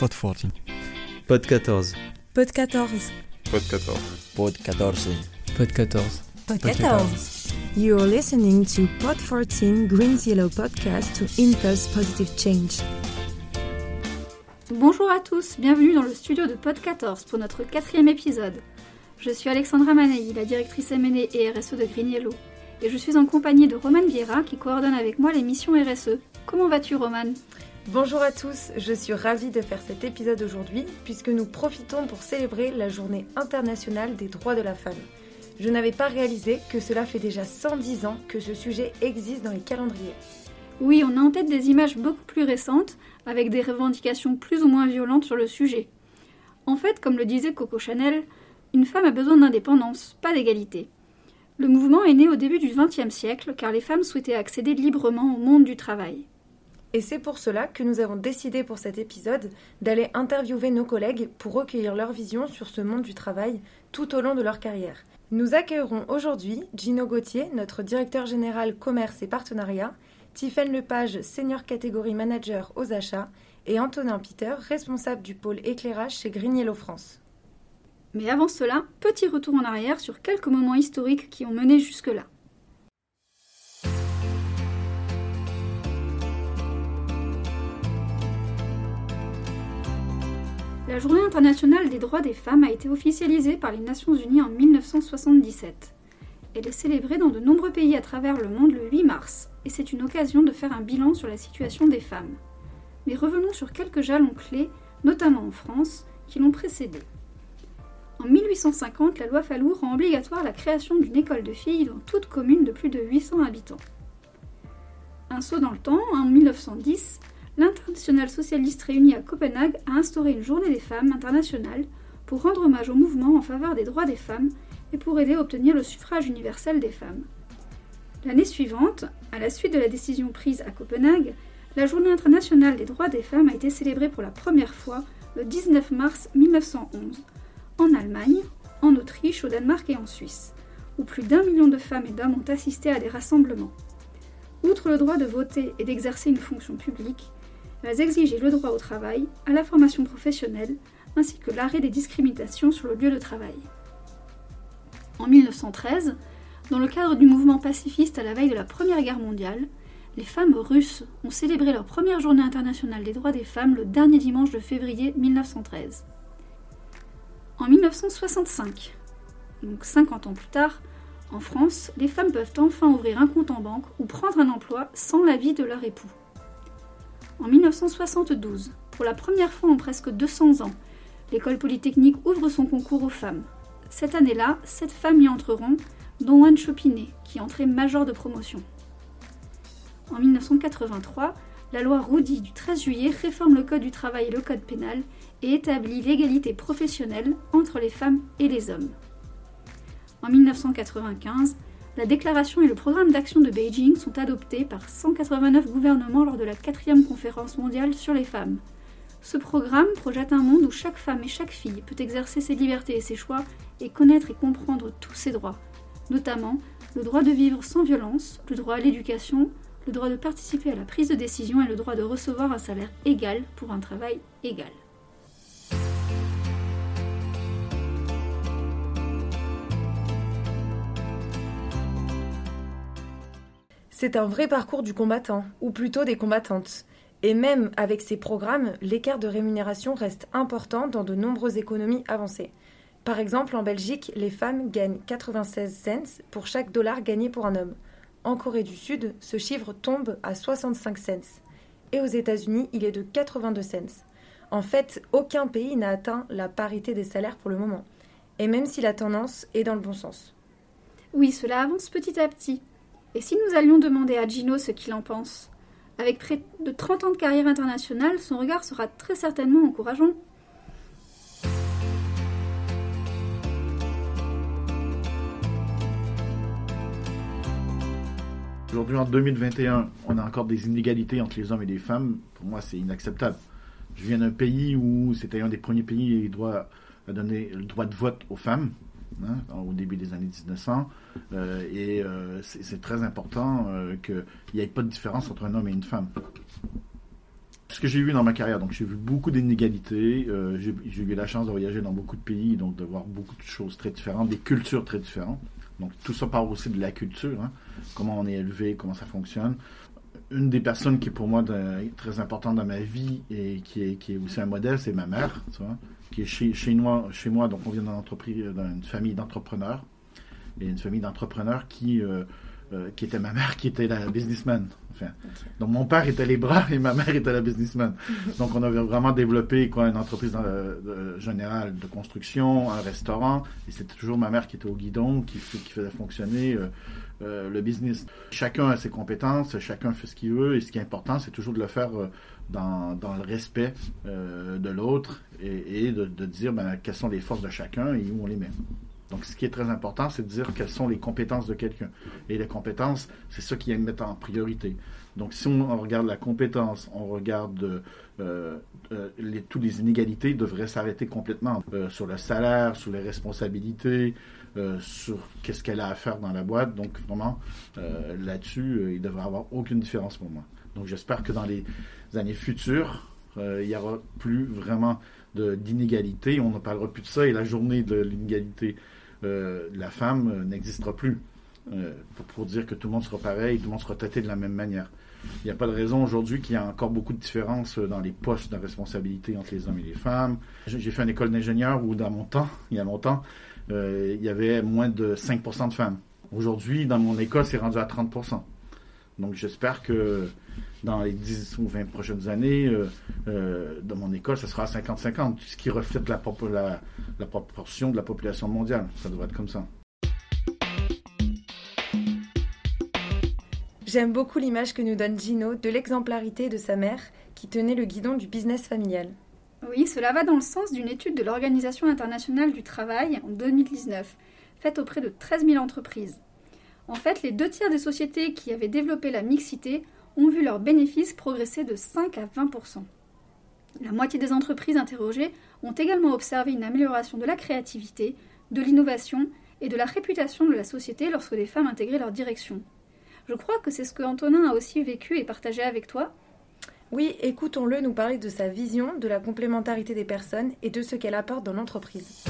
Pod 14. Pod 14. Pod 14. Pod 14. Pod 14. Pod 14. Pod 14. You're listening to Pod 14 Green's Yellow podcast to impulse positive change. Bonjour à tous, bienvenue dans le studio de Pod 14 pour notre quatrième épisode. Je suis Alexandra Manei, la directrice M&A et RSE de Green Yellow, et je suis en compagnie de Roman Vieira qui coordonne avec moi les missions RSE. Comment vas-tu Roman? Bonjour à tous, je suis ravie de faire cet épisode aujourd'hui puisque nous profitons pour célébrer la journée internationale des droits de la femme. Je n'avais pas réalisé que cela fait déjà 110 ans que ce sujet existe dans les calendriers. Oui, on a en tête des images beaucoup plus récentes avec des revendications plus ou moins violentes sur le sujet. En fait, comme le disait Coco Chanel, une femme a besoin d'indépendance, pas d'égalité. Le mouvement est né au début du XXe siècle car les femmes souhaitaient accéder librement au monde du travail. Et c'est pour cela que nous avons décidé pour cet épisode d'aller interviewer nos collègues pour recueillir leur vision sur ce monde du travail tout au long de leur carrière. Nous accueillerons aujourd'hui Gino Gauthier, notre directeur général commerce et partenariat, Tiffaine Lepage, senior catégorie manager aux achats, et Antonin Peter, responsable du pôle éclairage chez Green Yellow France. Mais avant cela, petit retour en arrière sur quelques moments historiques qui ont mené jusque-là. La Journée internationale des droits des femmes a été officialisée par les Nations Unies en 1977. Elle est célébrée dans de nombreux pays à travers le monde le 8 mars, et c'est une occasion de faire un bilan sur la situation des femmes. Mais revenons sur quelques jalons clés, notamment en France, qui l'ont précédée. En 1850, la loi Fallou rend obligatoire la création d'une école de filles dans toute commune de plus de 800 habitants. Un saut dans le temps, en 1910, l'Internationale socialiste réunie à Copenhague a instauré une journée des femmes internationale pour rendre hommage au mouvement en faveur des droits des femmes et pour aider à obtenir le suffrage universel des femmes. L'année suivante, à la suite de la décision prise à Copenhague, la Journée internationale des droits des femmes a été célébrée pour la première fois le 19 mars 1911, en Allemagne, en Autriche, au Danemark et en Suisse, où plus d'un million de femmes et d'hommes ont assisté à des rassemblements. Outre le droit de voter et d'exercer une fonction publique, elles exigeaient le droit au travail, à la formation professionnelle, ainsi que l'arrêt des discriminations sur le lieu de travail. En 1913, dans le cadre du mouvement pacifiste à la veille de la Première Guerre mondiale, les femmes russes ont célébré leur première journée internationale des droits des femmes le dernier dimanche de février 1913. En 1965, donc 50 ans plus tard, en France, les femmes peuvent enfin ouvrir un compte en banque ou prendre un emploi sans l'avis de leur époux. En 1972, pour la première fois en presque 200 ans, l'école polytechnique ouvre son concours aux femmes. Cette année-là, sept femmes y entreront, dont Anne Chopinet, qui entrait major de promotion. En 1983, la loi Roudy du 13 juillet réforme le Code du travail et le Code pénal et établit l'égalité professionnelle entre les femmes et les hommes. En 1995, la déclaration et le programme d'action de Beijing sont adoptés par 189 gouvernements lors de la 4e conférence mondiale sur les femmes. Ce programme projette un monde où chaque femme et chaque fille peut exercer ses libertés et ses choix et connaître et comprendre tous ses droits, notamment le droit de vivre sans violence, le droit à l'éducation, le droit de participer à la prise de décision et le droit de recevoir un salaire égal pour un travail égal. C'est un vrai parcours du combattant, ou plutôt des combattantes. Et même avec ces programmes, l'écart de rémunération reste important dans de nombreuses économies avancées. Par exemple, en Belgique, les femmes gagnent 96 cents pour chaque dollar gagné pour un homme. En Corée du Sud, ce chiffre tombe à 65 cents. Et aux États-Unis, il est de 82 cents. En fait, aucun pays n'a atteint la parité des salaires pour le moment. Et même si la tendance est dans le bon sens. Oui, cela avance petit à petit. Et si nous allions demander à Gino ce qu'il en pense Avec près de 30 ans de carrière internationale, son regard sera très certainement encourageant. Aujourd'hui, en 2021, on a encore des inégalités entre les hommes et les femmes. Pour moi, c'est inacceptable. Je viens d'un pays où c'était un des premiers pays doit donner le droit de vote aux femmes. Hein, au début des années 1900. Euh, et euh, c'est très important euh, qu'il n'y ait pas de différence entre un homme et une femme. ce que j'ai vu dans ma carrière, donc j'ai vu beaucoup d'inégalités, j'ai j'ai eu la chance de voyager dans beaucoup de pays, donc de voir beaucoup de choses très différentes, des cultures très différentes. Donc tout ça part aussi de la culture, hein, comment on est élevé, comment ça fonctionne. Une des personnes qui est pour moi très importante dans ma vie et qui est, qui est aussi un modèle, c'est ma mère, tu vois, qui est chez, chez, moi, chez moi, donc on vient d'une entreprise, d'une famille d'entrepreneurs, et une famille d'entrepreneurs qui, euh, euh, qui était ma mère, qui était la businessman. Enfin, donc mon père était les bras et ma mère était la businessman. Donc on avait vraiment développé quoi, une entreprise générale de construction, un restaurant, et c'était toujours ma mère qui était au guidon, qui, faisait fonctionner euh, euh, le business. Chacun a ses compétences, chacun fait ce qu'il veut, et ce qui est important, c'est toujours de le faire euh, dans, dans le respect de l'autre et, et de, de dire ben, quelles sont les forces de chacun et où on les met. Donc, ce qui est très important, c'est de dire quelles sont les compétences de quelqu'un. Et les compétences, c'est ça qui est mettre en priorité. Donc, si on regarde la compétence, on regarde euh, euh, les, toutes les inégalités devraient s'arrêter complètement euh, sur le salaire, sur les responsabilités, euh, sur qu'est-ce qu'elle a à faire dans la boîte. Donc, vraiment, là-dessus, il devrait avoir aucune différence pour moi. Donc, j'espère que dans les années futures, il n'y aura plus vraiment de- d'inégalité. On ne parlera plus de ça et la journée de l'inégalité euh, la femme euh, n'existera plus. Euh, pour, dire que tout le monde sera pareil, tout le monde sera traité de la même manière. Il n'y a pas de raison aujourd'hui qu'il y a encore beaucoup de différences dans les postes de responsabilité entre les hommes et les femmes. J'ai j'ai fait une école d'ingénieur où, dans mon temps, il y a longtemps, euh, il y avait moins de 5% de femmes. Aujourd'hui, dans mon école, c'est rendu à 30%. Donc, j'espère que dans les 10 ou 20 prochaines années, euh, euh, dans mon école, ça sera à 50-50, ce qui reflète la- la proportion de la population mondiale. Ça devrait être comme ça. J'aime beaucoup l'image que nous donne Gino de l'exemplarité de sa mère qui tenait le guidon du business familial. Oui, cela va dans le sens d'une étude de l'Organisation internationale du travail en 2019, faite auprès de 13 000 entreprises. En fait, les deux tiers des sociétés qui avaient développé la mixité ont vu leurs bénéfices progresser de 5 à 20% La moitié des entreprises interrogées ont également observé une amélioration de la créativité, de l'innovation et de la réputation de la société lorsque des femmes intégraient leur direction. Je crois que c'est ce que Antonin a aussi vécu et partagé avec toi. Oui, écoutons-le nous parler de sa vision de la complémentarité des personnes et de ce qu'elle apporte dans l'entreprise.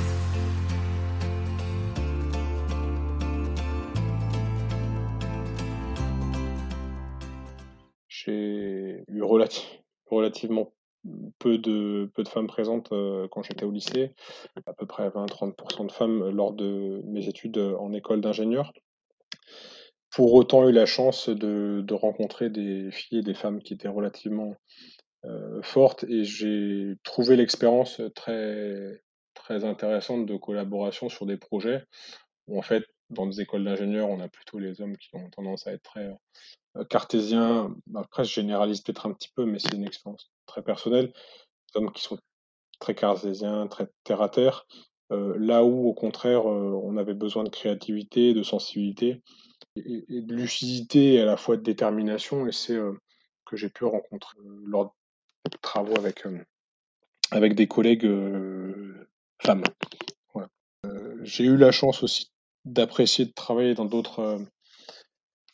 Eu relati- relativement peu de, femmes présentes euh, quand j'étais au lycée, à peu près 20-30% de femmes lors de mes études en école d'ingénieur. Pour autant, eu la chance de, de rencontrer des filles et des femmes qui étaient relativement euh, fortes et j'ai trouvé l'expérience très, très intéressante de collaboration sur des projets où en fait, dans des écoles d'ingénieurs, on a plutôt les hommes qui ont tendance à être très euh, cartésiens. Après, je généralise peut-être un petit peu, mais c'est une expérience très personnelle. Des hommes qui sont très cartésiens, très terre à terre. Euh, là où, au contraire, euh, on avait besoin de créativité, de sensibilité et, de lucidité et à la fois de détermination. Et c'est euh, que j'ai pu rencontrer lors de travaux avec, avec des collègues femmes. J'ai eu la chance aussi d'apprécier de travailler dans d'autres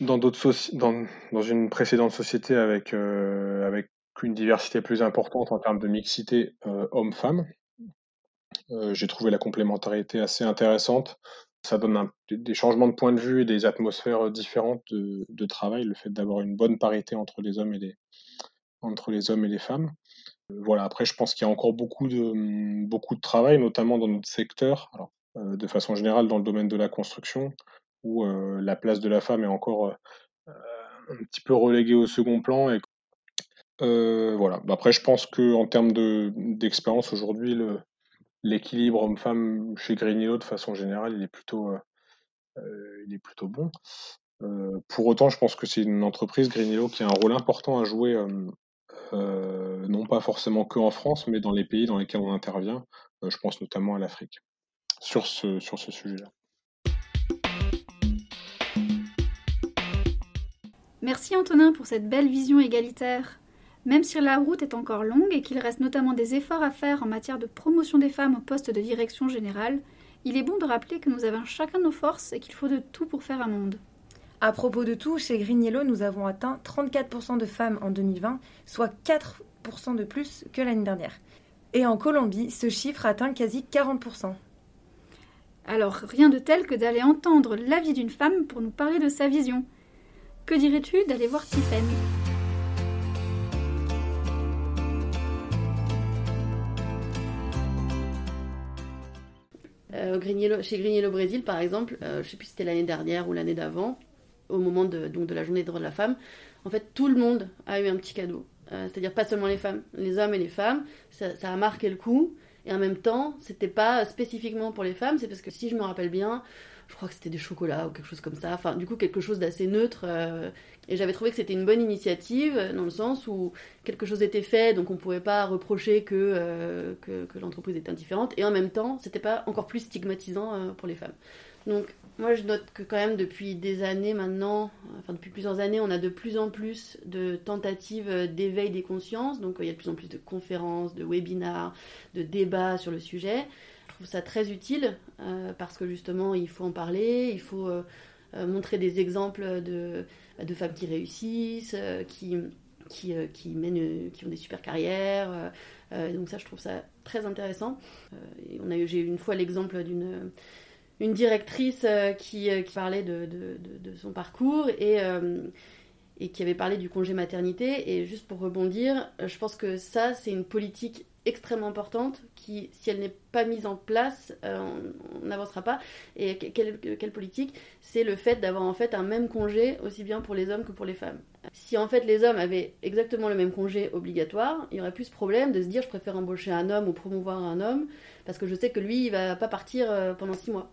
dans une précédente société avec euh, avec une diversité plus importante en termes de mixité euh, homme-femme. Euh, j'ai trouvé la complémentarité assez intéressante. Ça donne des changements de point de vue et des atmosphères différentes de, de travail, le fait d'avoir une bonne parité entre les hommes et les, entre les hommes et les femmes. Euh, Voilà, après, je pense qu'il y a encore beaucoup de, beaucoup de travail, notamment dans notre secteur, alors, euh, de façon générale dans le domaine de la construction, où euh, la place de la femme est encore euh, un petit peu reléguée au second plan. Euh. Bah, Après, je pense qu'en termes de- d'expérience aujourd'hui, l'équilibre homme-femme chez Greenilo, de façon générale, il est plutôt, euh, euh, bon. Euh, pour autant, je pense que c'est une entreprise, Greenilo, qui a un rôle important à jouer, euh, euh, non pas forcément que en France, mais dans les pays dans lesquels on intervient. Euh, je pense notamment à l'Afrique, sur ce sujet-là. Merci Antonin pour cette belle vision égalitaire. Même si la route est encore longue et qu'il reste notamment des efforts à faire en matière de promotion des femmes au poste de direction générale, il est bon de rappeler que nous avons chacun nos forces et qu'il faut de tout pour faire un monde. À propos de tout, chez Green Yellow, nous avons atteint 34% de femmes en 2020, soit 4% de plus que l'année dernière. Et en Colombie, ce chiffre atteint quasi 40%. Alors, rien de tel que d'aller entendre l'avis d'une femme pour nous parler de sa vision. Que dirais-tu d'aller voir Tiffany Euh, chez Green Yellow Brésil, par exemple, euh, je sais plus si c'était l'année dernière ou l'année d'avant, au moment de, la journée des droits de la femme, en fait, tout le monde a eu un petit cadeau. Euh, C'est-à-dire pas seulement les femmes, les hommes et les femmes. Ça, ça a marqué le coup. Et en même temps, c'était pas spécifiquement pour les femmes, c'est parce que si je me rappelle bien, je crois que c'était des chocolats ou quelque chose comme ça. Enfin, du coup, quelque chose d'assez neutre. euh, et j'avais trouvé que c'était une bonne initiative, dans le sens où quelque chose était fait, donc on pouvait pas reprocher que, euh, l'entreprise était indifférente. Et en même temps, c'était pas encore plus stigmatisant euh, pour les femmes. Donc, moi, je note que quand même depuis des années maintenant, enfin depuis plusieurs années, on a de plus en plus de tentatives d'éveil des consciences. Donc, il y a de plus en plus de conférences, de webinars, de débats sur le sujet. Trouve ça très utile euh, parce que justement, il faut en parler, il faut euh, euh, montrer des exemples de, de femmes qui réussissent, qui, qui, qui, mènent, qui ont des super carrières. donc ça, je trouve ça très intéressant. J'ai eu une fois l'exemple d'une une directrice qui, qui parlait de, de, son parcours et, et qui avait parlé du congé maternité. Et juste pour rebondir, je pense que ça, c'est une politique extrêmement importante qui, si elle n'est pas mise en place, euh, on- n'avancera pas. Et que- quelle, quelle politique? C'est le fait d'avoir en fait un même congé aussi bien pour les hommes que pour les femmes. Si en fait les hommes avaient exactement le même congé obligatoire, il y aurait plus ce problème de se dire je préfère embaucher un homme ou promouvoir un homme parce que je sais que lui il va pas partir euh, pendant six mois.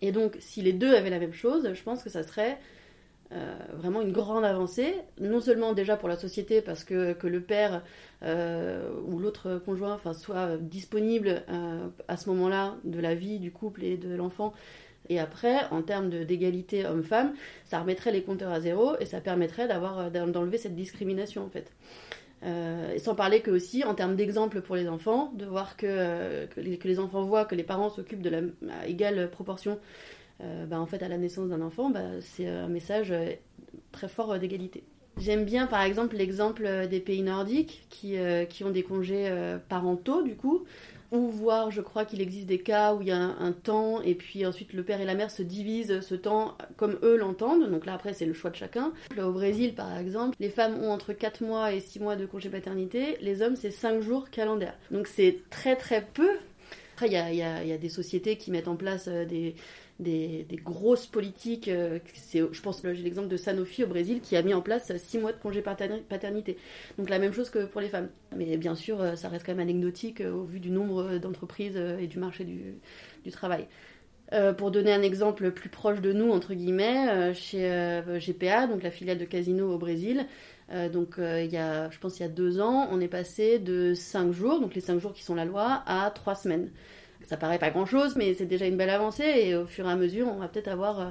Et donc si les deux avaient la même chose, je pense que ça serait euh, vraiment une grande avancée, non seulement déjà pour la société parce que, que le père euh, ou l'autre conjoint soit disponible euh, à ce moment-là de la vie du couple et de l'enfant. Et après, en termes d'égalité homme-femme, ça remettrait les compteurs à zéro et ça permettrait d'avoir d'enlever cette discrimination en fait. Sans parler que aussi en termes d'exemple pour les enfants, de voir que, que, les, enfants voient que les parents s'occupent de la égale proportion euh, bah, en fait à la naissance d'un enfant, bah, c'est un message euh, très fort euh, d'égalité. J'aime bien par exemple l'exemple euh, des pays nordiques qui, euh, ont des congés euh, parentaux du coup, ou voir je crois qu'il existe des cas où il y a un, temps et puis ensuite le père et la mère se divisent ce temps comme eux l'entendent, donc là après c'est le choix de chacun. Au Brésil par exemple, les femmes ont entre 4 mois et 6 mois de congé paternité, les hommes c'est 5 jours calendaires. Donc c'est très très peu. Après il y a, des sociétés qui mettent en place euh, des, grosses politiques. euh, je pense que j'ai l'exemple de Sanofi au Brésil qui a mis en place 6 mois de congé paterni- paternité. Donc la même chose que pour les femmes. Mais bien sûr, euh, ça reste quand même anecdotique au vu du nombre d'entreprises et du marché du, travail. Pour donner un exemple plus proche de nous, entre guillemets, chez GPA, donc la filiale de Casino au Brésil, euh, donc euh, il y a, je pense il y a deux ans, on est passé de 5 jours, donc les 5 jours qui sont la loi, à 3 semaines. Ça paraît pas grand chose, mais c'est déjà une belle avancée et au fur et à mesure, on va peut-être avoir euh,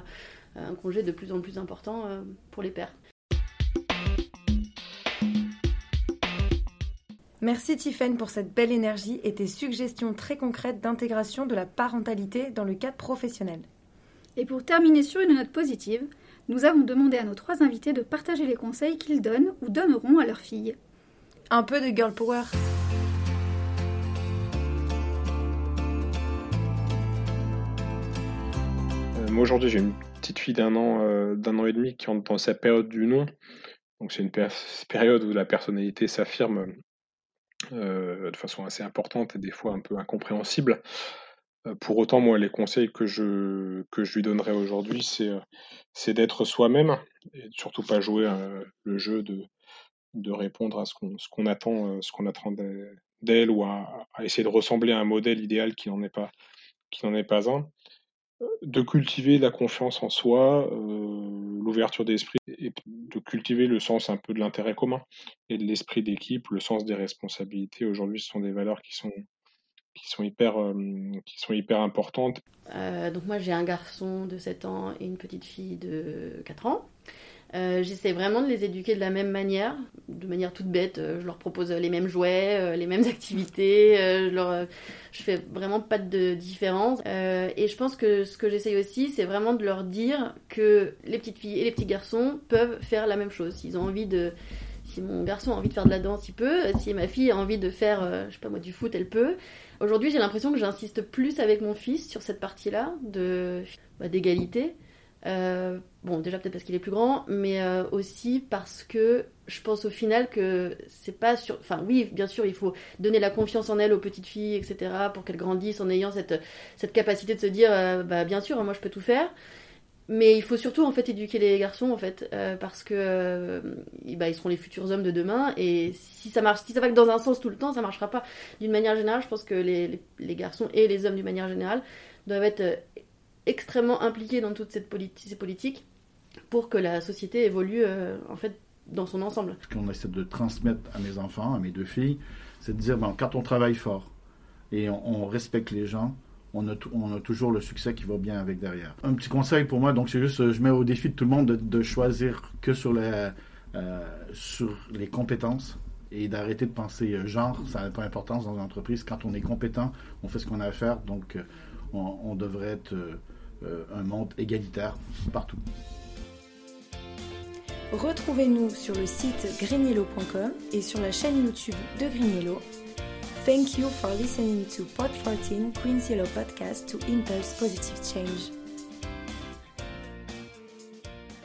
un congé de plus en plus important euh, pour les pères. Merci Tiffen pour cette belle énergie et tes suggestions très concrètes d'intégration de la parentalité dans le cadre professionnel. Et pour terminer sur une note positive, nous avons demandé à nos trois invités de partager les conseils qu'ils donnent ou donneront à leurs filles. Un peu de girl power. Euh, moi aujourd'hui j'ai une petite fille d'un an, euh, d'un an et demi qui entre dans sa période du non. Donc c'est une pér- période où la personnalité s'affirme euh, de façon assez importante et des fois un peu incompréhensible. Euh, pour autant, moi, les conseils que je, que je lui donnerais aujourd'hui, c'est, euh, c'est d'être soi-même et surtout pas jouer euh, le jeu de, de répondre à ce qu'on, ce qu'on attend, ce qu'on attend d'e- d'elle ou à, essayer de ressembler à un modèle idéal qui n'en est pas, qui n'en est pas un. De cultiver la confiance en soi, l'ouverture d'esprit et de cultiver le sens un peu de l'intérêt commun et de l'esprit d'équipe, le sens des responsabilités. Aujourd'hui, ce sont des valeurs qui sont, qui sont, hyper, euh, qui sont hyper importantes. Euh, donc moi j'ai un garçon de 7 ans et une petite fille de 4 ans. Euh, J'essaie vraiment de les éduquer de la même manière, de manière toute bête, je leur propose les mêmes jouets, les mêmes activités, je, leur, fais vraiment pas de différence. et je pense que ce que j'essaye aussi, c'est vraiment de leur dire que les petites filles et les petits garçons peuvent faire la même chose. S'ils ont envie de si mon garçon a envie de faire de la danse, il peut. Si ma fille a envie de faire, je sais pas moi, du foot, elle peut. Aujourd'hui, j'ai l'impression que j'insiste plus avec mon fils sur cette partie-là de bah, d'égalité. Euh, bon, déjà peut-être parce qu'il est plus grand, mais euh, aussi parce que je pense au final que c'est pas sur. Enfin, oui, bien sûr, il faut donner la confiance en elle aux petites filles, etc., pour qu'elles grandissent en ayant cette, cette capacité de se dire, euh, bah, bien sûr, moi je peux tout faire. Mais il faut surtout en fait éduquer les garçons en fait parce que bah, ils seront les futurs hommes de demain et si ça marche si ça va que dans un sens tout le temps ça marchera pas d'une manière générale je pense que les, les, garçons et les hommes d'une manière générale doivent être extrêmement impliqué dans toute cette ces politiques pour que la société évolue euh, en fait dans son ensemble. Ce qu'on essaie de transmettre à mes enfants, à mes deux filles, c'est de dire ben, quand on travaille fort et on, respecte les gens, on a, toujours le succès qui va bien avec derrière. Un petit conseil pour moi, donc c'est juste, je mets au défi de tout le monde de, choisir que sur les, euh, sur les compétences et d'arrêter de penser euh, genre, ça n'a pas d'importance dans une entreprise. Quand on est compétent, on fait ce qu'on a à faire, donc on, on devrait être euh, un monde égalitaire partout. Retrouvez-nous sur le site greenyellow.com et sur la chaîne YouTube de Green Thank you for listening to Pod 14 Queen's Yellow podcast to impulse positive change.